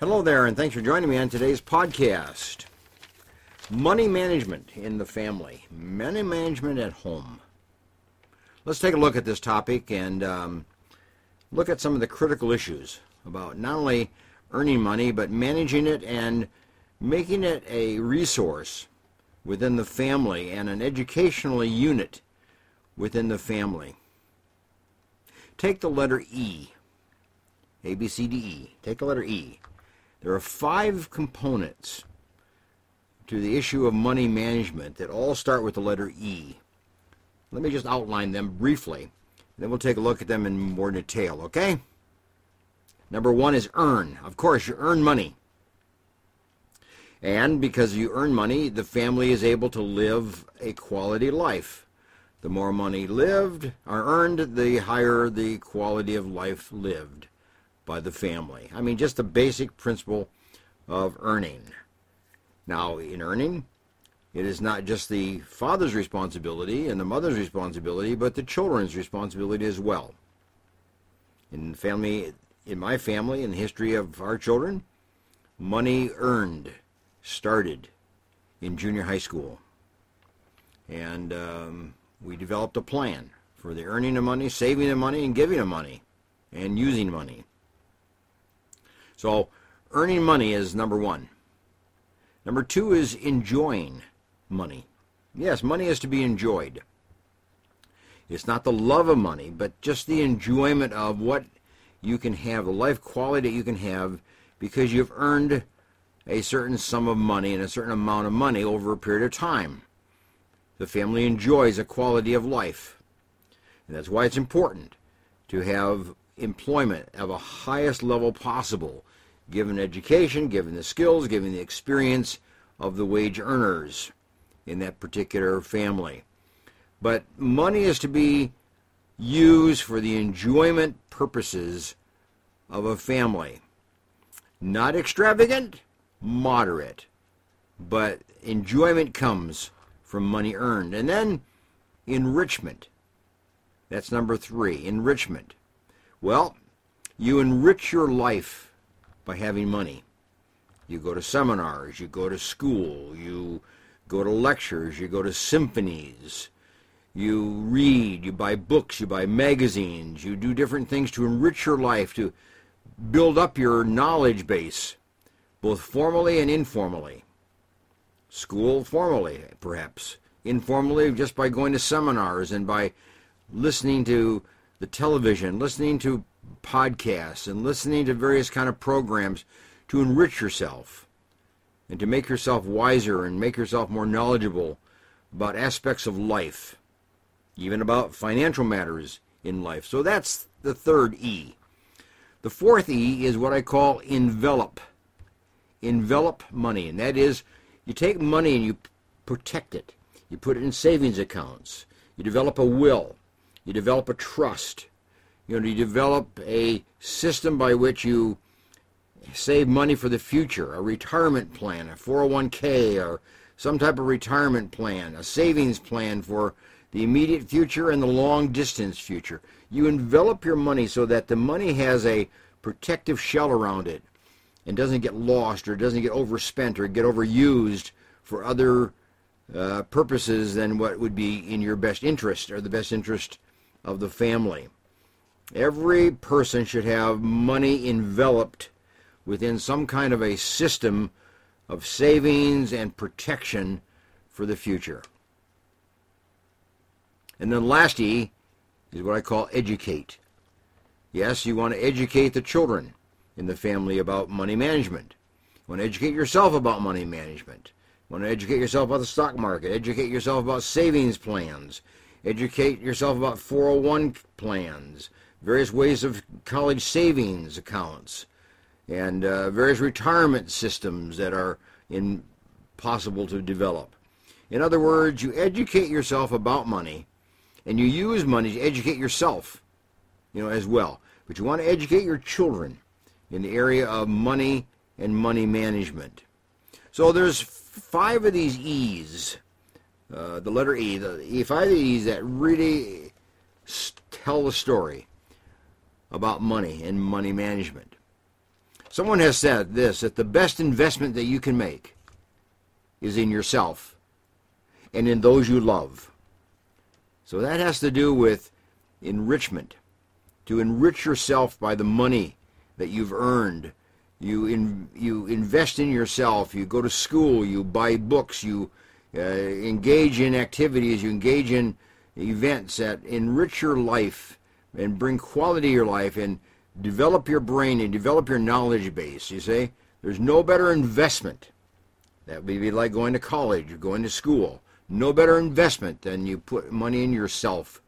Hello there, and thanks for joining me on today's podcast. Money management in the family, money management at home. Let's take a look at this topic and um, look at some of the critical issues about not only earning money, but managing it and making it a resource within the family and an educational unit within the family. Take the letter E. A, B, C, D, E. Take the letter E. There are five components to the issue of money management that all start with the letter E. Let me just outline them briefly, then we'll take a look at them in more detail, okay? Number one is earn. Of course, you earn money. And because you earn money, the family is able to live a quality life. The more money lived or earned, the higher the quality of life lived by the family. I mean, just the basic principle of earning. Now, in earning, it is not just the father's responsibility and the mother's responsibility, but the children's responsibility as well. In family, in my family, in the history of our children, money earned started in junior high school. And um, we developed a plan for the earning of money, saving of money, and giving of money, and using money. So, earning money is number one. Number two is enjoying money. Yes, money is to be enjoyed. It's not the love of money, but just the enjoyment of what you can have, the life quality that you can have because you've earned a certain sum of money and a certain amount of money over a period of time. The family enjoys a quality of life. And that's why it's important to have employment of a highest level possible, given education, given the skills, given the experience of the wage earners in that particular family. But money is to be used for the enjoyment purposes of a family. Not extravagant, moderate, but enjoyment comes from money earned. And then enrichment. That's number three, enrichment. Well, you enrich your life by having money. You go to seminars, you go to school, you go to lectures, you go to symphonies, you read, you buy books, you buy magazines, you do different things to enrich your life, to build up your knowledge base both formally and informally. School formally, perhaps. Informally, just by going to seminars and by listening to the television, listening to podcasts, and listening to various kind of programs to enrich yourself and to make yourself wiser and make yourself more knowledgeable about aspects of life, even about financial matters in life. So that's the third E. The fourth E is what I call envelop envelop money, and that is you take money and you protect it. You put it in savings accounts. You develop a will. You develop a trust. You know, you develop a system by which you save money for the future, a retirement plan, a 401k, or some type of retirement plan, a savings plan for the immediate future and the long distance future. You envelop your money so that the money has a protective shell around it and doesn't get lost or doesn't get overspent or get overused for other uh, purposes than what would be in your best interest or the best interest of the family. Every person should have money enveloped within some kind of a system of savings and protection for the future. And then last E is what I call educate. Yes, you want to educate the children in the family about money management. You want to educate yourself about money management. You want to educate yourself about the stock market. Educate yourself about savings plans. Educate yourself about 401 plans, various ways of college savings accounts, and uh, various retirement systems that are in, possible to develop. In other words, you educate yourself about money, and you use money to educate yourself, you know, as well. But you want to educate your children in the area of money and money management. So there's five of these E's, uh, the letter E, the five of these that really tell the story about money and money management. Someone has said this that the best investment that you can make is in yourself and in those you love. So that has to do with enrichment. To enrich yourself by the money that you've earned. You in, you invest in yourself. You go to school. You buy books. You uh, engage in activities. You engage in events that enrich your life and bring quality to your life and develop your brain and develop your knowledge base. You see, there's no better investment. That would be like going to college or going to school. No better investment than you put money in yourself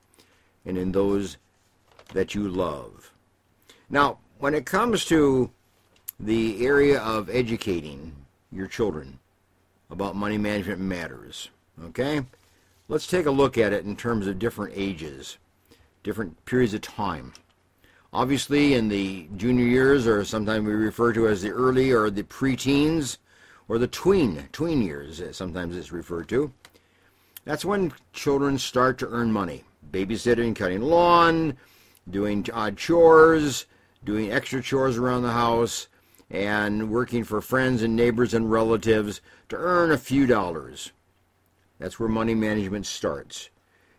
and in those that you love. Now, when it comes to the area of educating your children about money management matters, okay? Let's take a look at it in terms of different ages, different periods of time. Obviously, in the junior years, or sometimes we refer to as the early or the preteens, or the tween, tween years, uh, sometimes it's referred to. That's when children start to earn money. Babysitting, cutting lawn, doing odd chores, doing extra chores around the house, and working for friends and neighbors and relatives to earn a few dollars. That's where money management starts.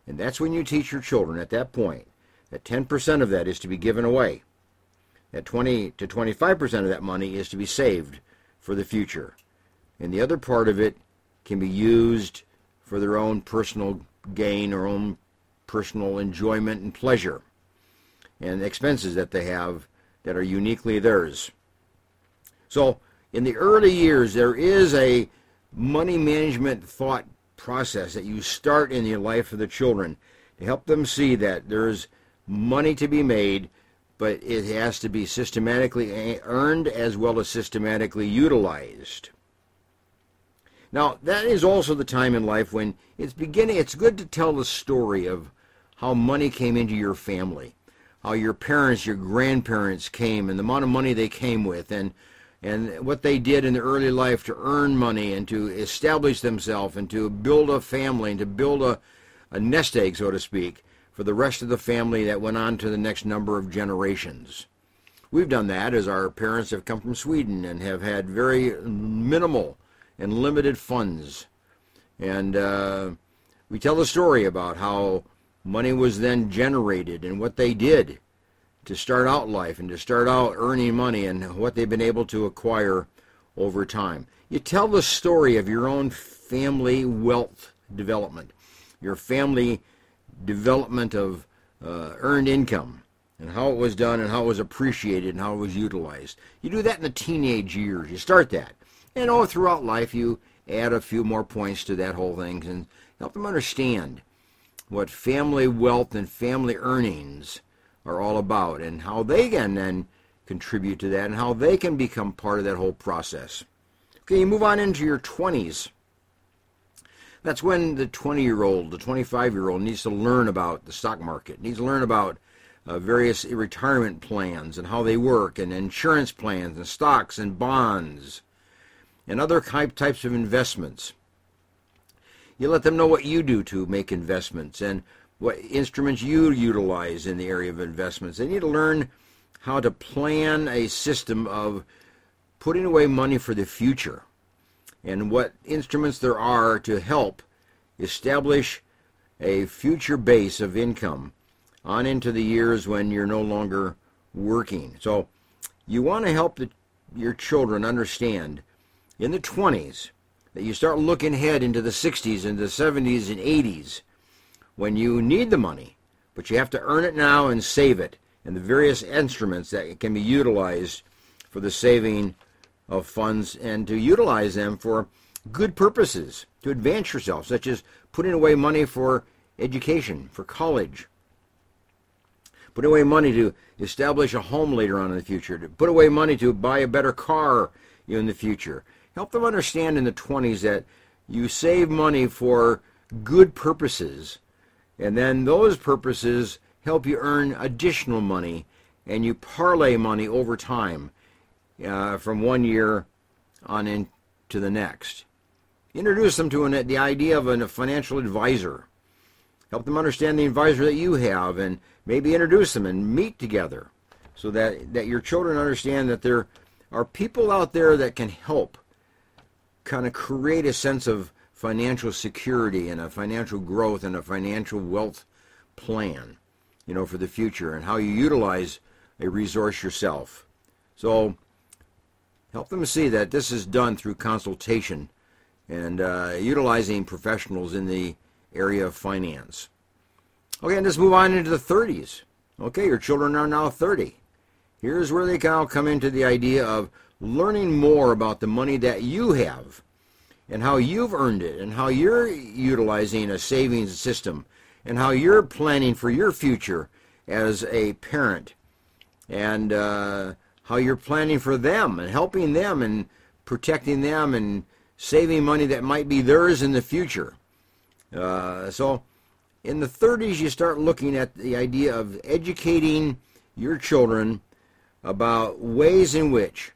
And that's when you teach your children at that point that 10% of that is to be given away. That 20 to 25% of that money is to be saved for the future. And the other part of it can be used for their own personal gain or own personal enjoyment and pleasure and expenses that they have that are uniquely theirs. So, in the early years, there is a money management thought process that you start in the life of the children to help them see that there's money to be made, but it has to be systematically earned as well as systematically utilized. Now, that is also the time in life when it's beginning, it's good to tell the story of how money came into your family, how your parents, your grandparents came, and the amount of money they came with, and and what they did in their early life to earn money and to establish themselves and to build a family and to build a, a nest egg, so to speak, for the rest of the family that went on to the next number of generations. We've done that as our parents have come from Sweden and have had very minimal and limited funds. And uh, we tell the story about how money was then generated and what they did to start out life and to start out earning money and what they've been able to acquire over time. You tell the story of your own family wealth development, your family development of uh, earned income, and how it was done and how it was appreciated and how it was utilized. You do that in the teenage years. You start that. And all throughout life, you add a few more points to that whole thing and help them understand what family wealth and family earnings are all about and how they can then contribute to that and how they can become part of that whole process. Okay, you move on into your 20s. That's when the 20 year old, the 25 year old needs to learn about the stock market, needs to learn about uh, various retirement plans and how they work, and insurance plans and stocks and bonds and other types of investments. You let them know what you do to make investments and what instruments you utilize in the area of investments. They need to learn how to plan a system of putting away money for the future and what instruments there are to help establish a future base of income on into the years when you're no longer working. So you want to help the, your children understand in the 20s that you start looking ahead into the 60s and the 70s and 80s when you need the money, but you have to earn it now and save it, and the various instruments that can be utilized for the saving of funds and to utilize them for good purposes to advance yourself, such as putting away money for education, for college, put away money to establish a home later on in the future, to put away money to buy a better car in the future. Help them understand in the 20s that you save money for good purposes and then those purposes help you earn additional money and you parlay money over time uh, from one year on into the next. Introduce them to an, the idea of a financial advisor. Help them understand the advisor that you have and maybe introduce them and meet together so that, that your children understand that they're are people out there that can help kind of create a sense of financial security and a financial growth and a financial wealth plan, you know, for the future and how you utilize a resource yourself. So help them see that this is done through consultation and uh, utilizing professionals in the area of finance. Okay, and let's move on into the 30s. Okay, your children are now 30. Here's where they now come into the idea of learning more about the money that you have and how you've earned it and how you're utilizing a savings system and how you're planning for your future as a parent and uh, how you're planning for them and helping them and protecting them and saving money that might be theirs in the future. Uh, so in the 30s, you start looking at the idea of educating your children about ways in which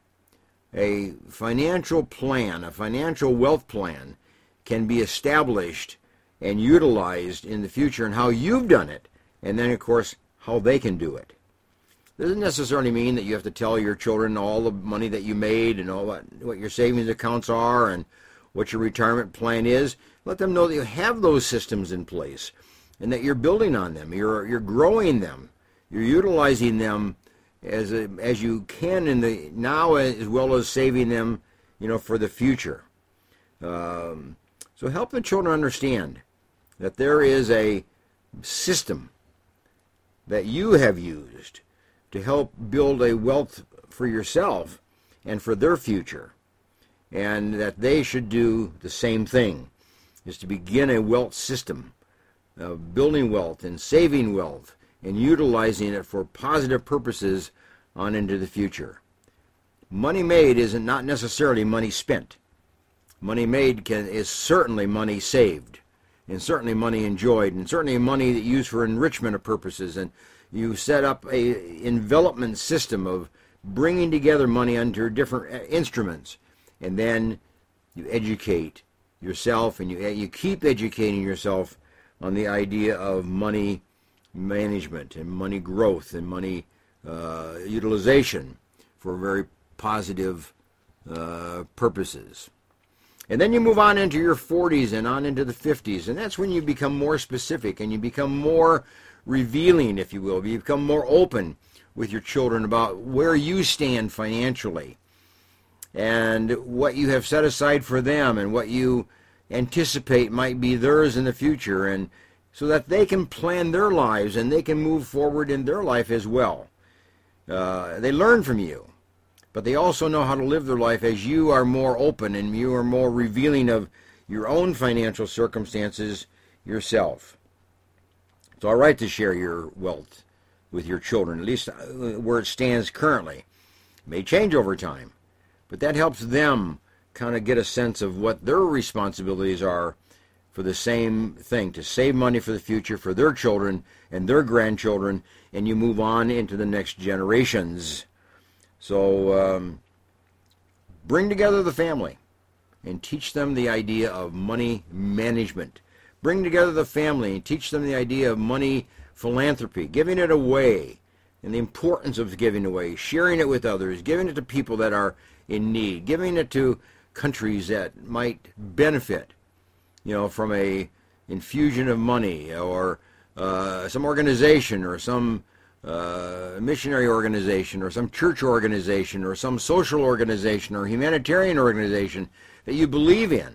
a financial plan, a financial wealth plan, can be established and utilized in the future and how you've done it, and then, of course, how they can do it. It Doesn't necessarily mean that you have to tell your children all the money that you made and all what, what your savings accounts are and what your retirement plan is. Let them know that you have those systems in place and that you're building on them. You're, you're growing them. You're utilizing them as, a, as you can in the now as well as saving them, you know, for the future. Um, so help the children understand that there is a system that you have used to help build a wealth for yourself and for their future, and that they should do the same thing, is to begin a wealth system of building wealth and saving wealth and utilizing it for positive purposes on into the future. Money made isn't not necessarily money spent. Money made can, is certainly money saved, and certainly money enjoyed, and certainly money that used for enrichment of purposes. And you set up a envelopment system of bringing together money under different uh, instruments, and then you educate yourself, and you you keep educating yourself on the idea of money management and money growth and money uh, utilization for very positive uh, purposes. And then you move on into your 40s and on into the 50s, and that's when you become more specific and you become more revealing, if you will. You become more open with your children about where you stand financially and what you have set aside for them and what you anticipate might be theirs in the future and so that they can plan their lives and they can move forward in their life as well. Uh, they learn from you, but they also know how to live their life as you are more open and you are more revealing of your own financial circumstances yourself. It's all right to share your wealth with your children, at least uh, where it stands currently. It may change over time, but that helps them kind of get a sense of what their responsibilities are for the same thing to save money for the future for their children and their grandchildren, and you move on into the next generations. So um, bring together the family and teach them the idea of money management. Bring together the family and teach them the idea of money philanthropy, giving it away, and the importance of giving away, sharing it with others, giving it to people that are in need, giving it to countries that might benefit, you know, from a infusion of money or uh, some organization or some uh, missionary organization or some church organization or some social organization or humanitarian organization that you believe in.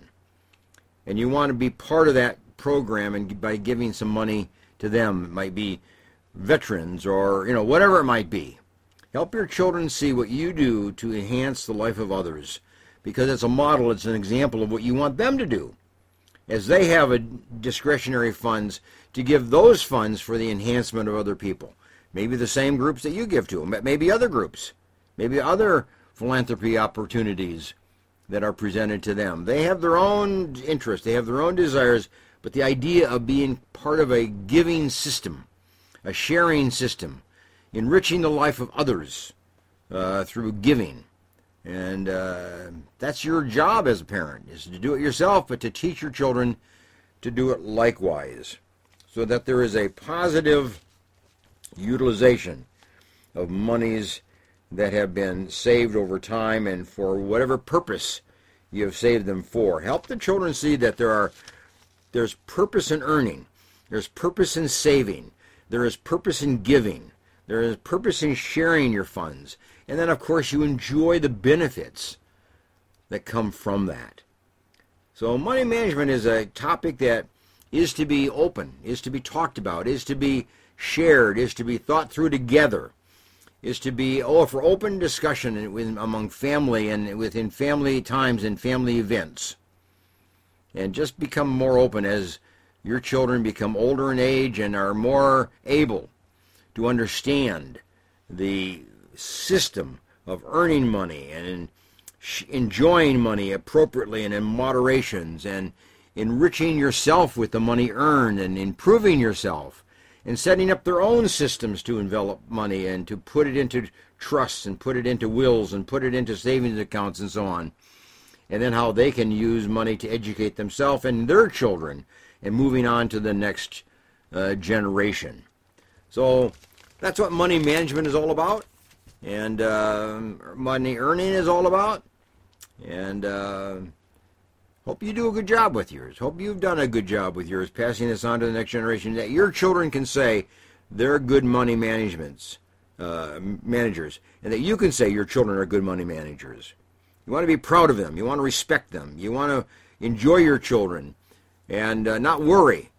And you want to be part of that program and by giving some money to them. It might be veterans or you know whatever it might be. Help your children see what you do to enhance the life of others because it's a model, it's an example of what you want them to do. As they have a discretionary funds to give those funds for the enhancement of other people. Maybe the same groups that you give to them, but maybe other groups, maybe other philanthropy opportunities that are presented to them. They have their own interests, they have their own desires, but the idea of being part of a giving system, a sharing system, enriching the life of others uh, through giving, and uh, that's your job as a parent, is to do it yourself, but to teach your children to do it likewise, so that there is a positive utilization of monies that have been saved over time and for whatever purpose you have saved them for. Help the children see that there are there's purpose in earning, there's purpose in saving, there is purpose in giving, there is purpose in sharing your funds, and then of course you enjoy the benefits that come from that. So money management is a topic that is to be open, is to be talked about, is to be shared, is to be thought through together is to be oh for open discussion with, among family and within family times and family events and just become more open as your children become older in age and are more able to understand the system of earning money and enjoying money appropriately and in moderations and enriching yourself with the money earned and improving yourself and setting up their own systems to envelop money and to put it into trusts and put it into wills and put it into savings accounts and so on. And then how they can use money to educate themselves and their children and moving on to the next uh, generation. So that's what money management is all about and uh, money earning is all about. And uh, Hope you do a good job with yours. Hope you've done a good job with yours, passing this on to the next generation. That your children can say they're good money managements, uh, managers, and that you can say your children are good money managers. You want to be proud of them. You want to respect them. You want to enjoy your children, and uh, not worry,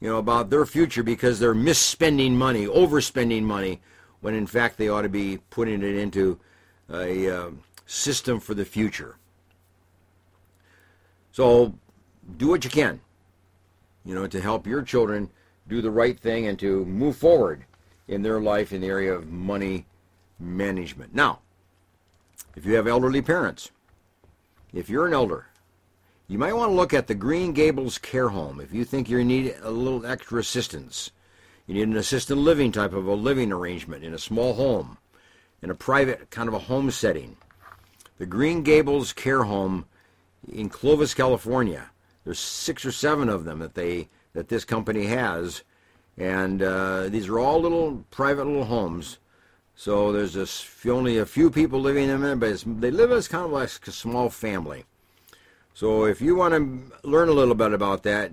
you know, about their future because they're misspending money, overspending money, when in fact they ought to be putting it into a uh, system for the future. So do what you can, you know, to help your children do the right thing and to move forward in their life in the area of money management. Now, if you have elderly parents, if you're an elder, you might want to look at the Green Gables Care Home if you think you need a little extra assistance. You need an assisted living type of a living arrangement in a small home, in a private kind of a home setting. The Green Gables Care Home in Clovis, California. There's six or seven of them that they that this company has, and uh, these are all little private little homes. So there's just only a few people living in them, but they live as kind of like a small family. So if you want to learn a little bit about that,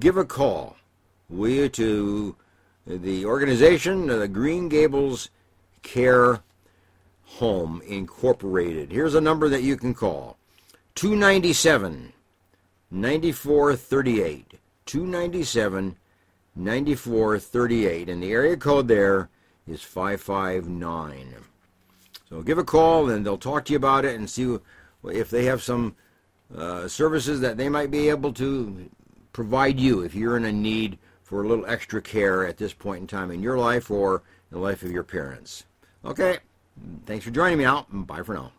give a call. We to the organization, the Green Gables Care Home Incorporated. Here's a number that you can call 297 9438. 297 9438. And the area code there is 559. So give a call and they'll talk to you about it and see if they have some uh, services that they might be able to provide you if you're in a need for a little extra care at this point in time in your life or in the life of your parents. Okay, thanks for joining me out. Bye for now.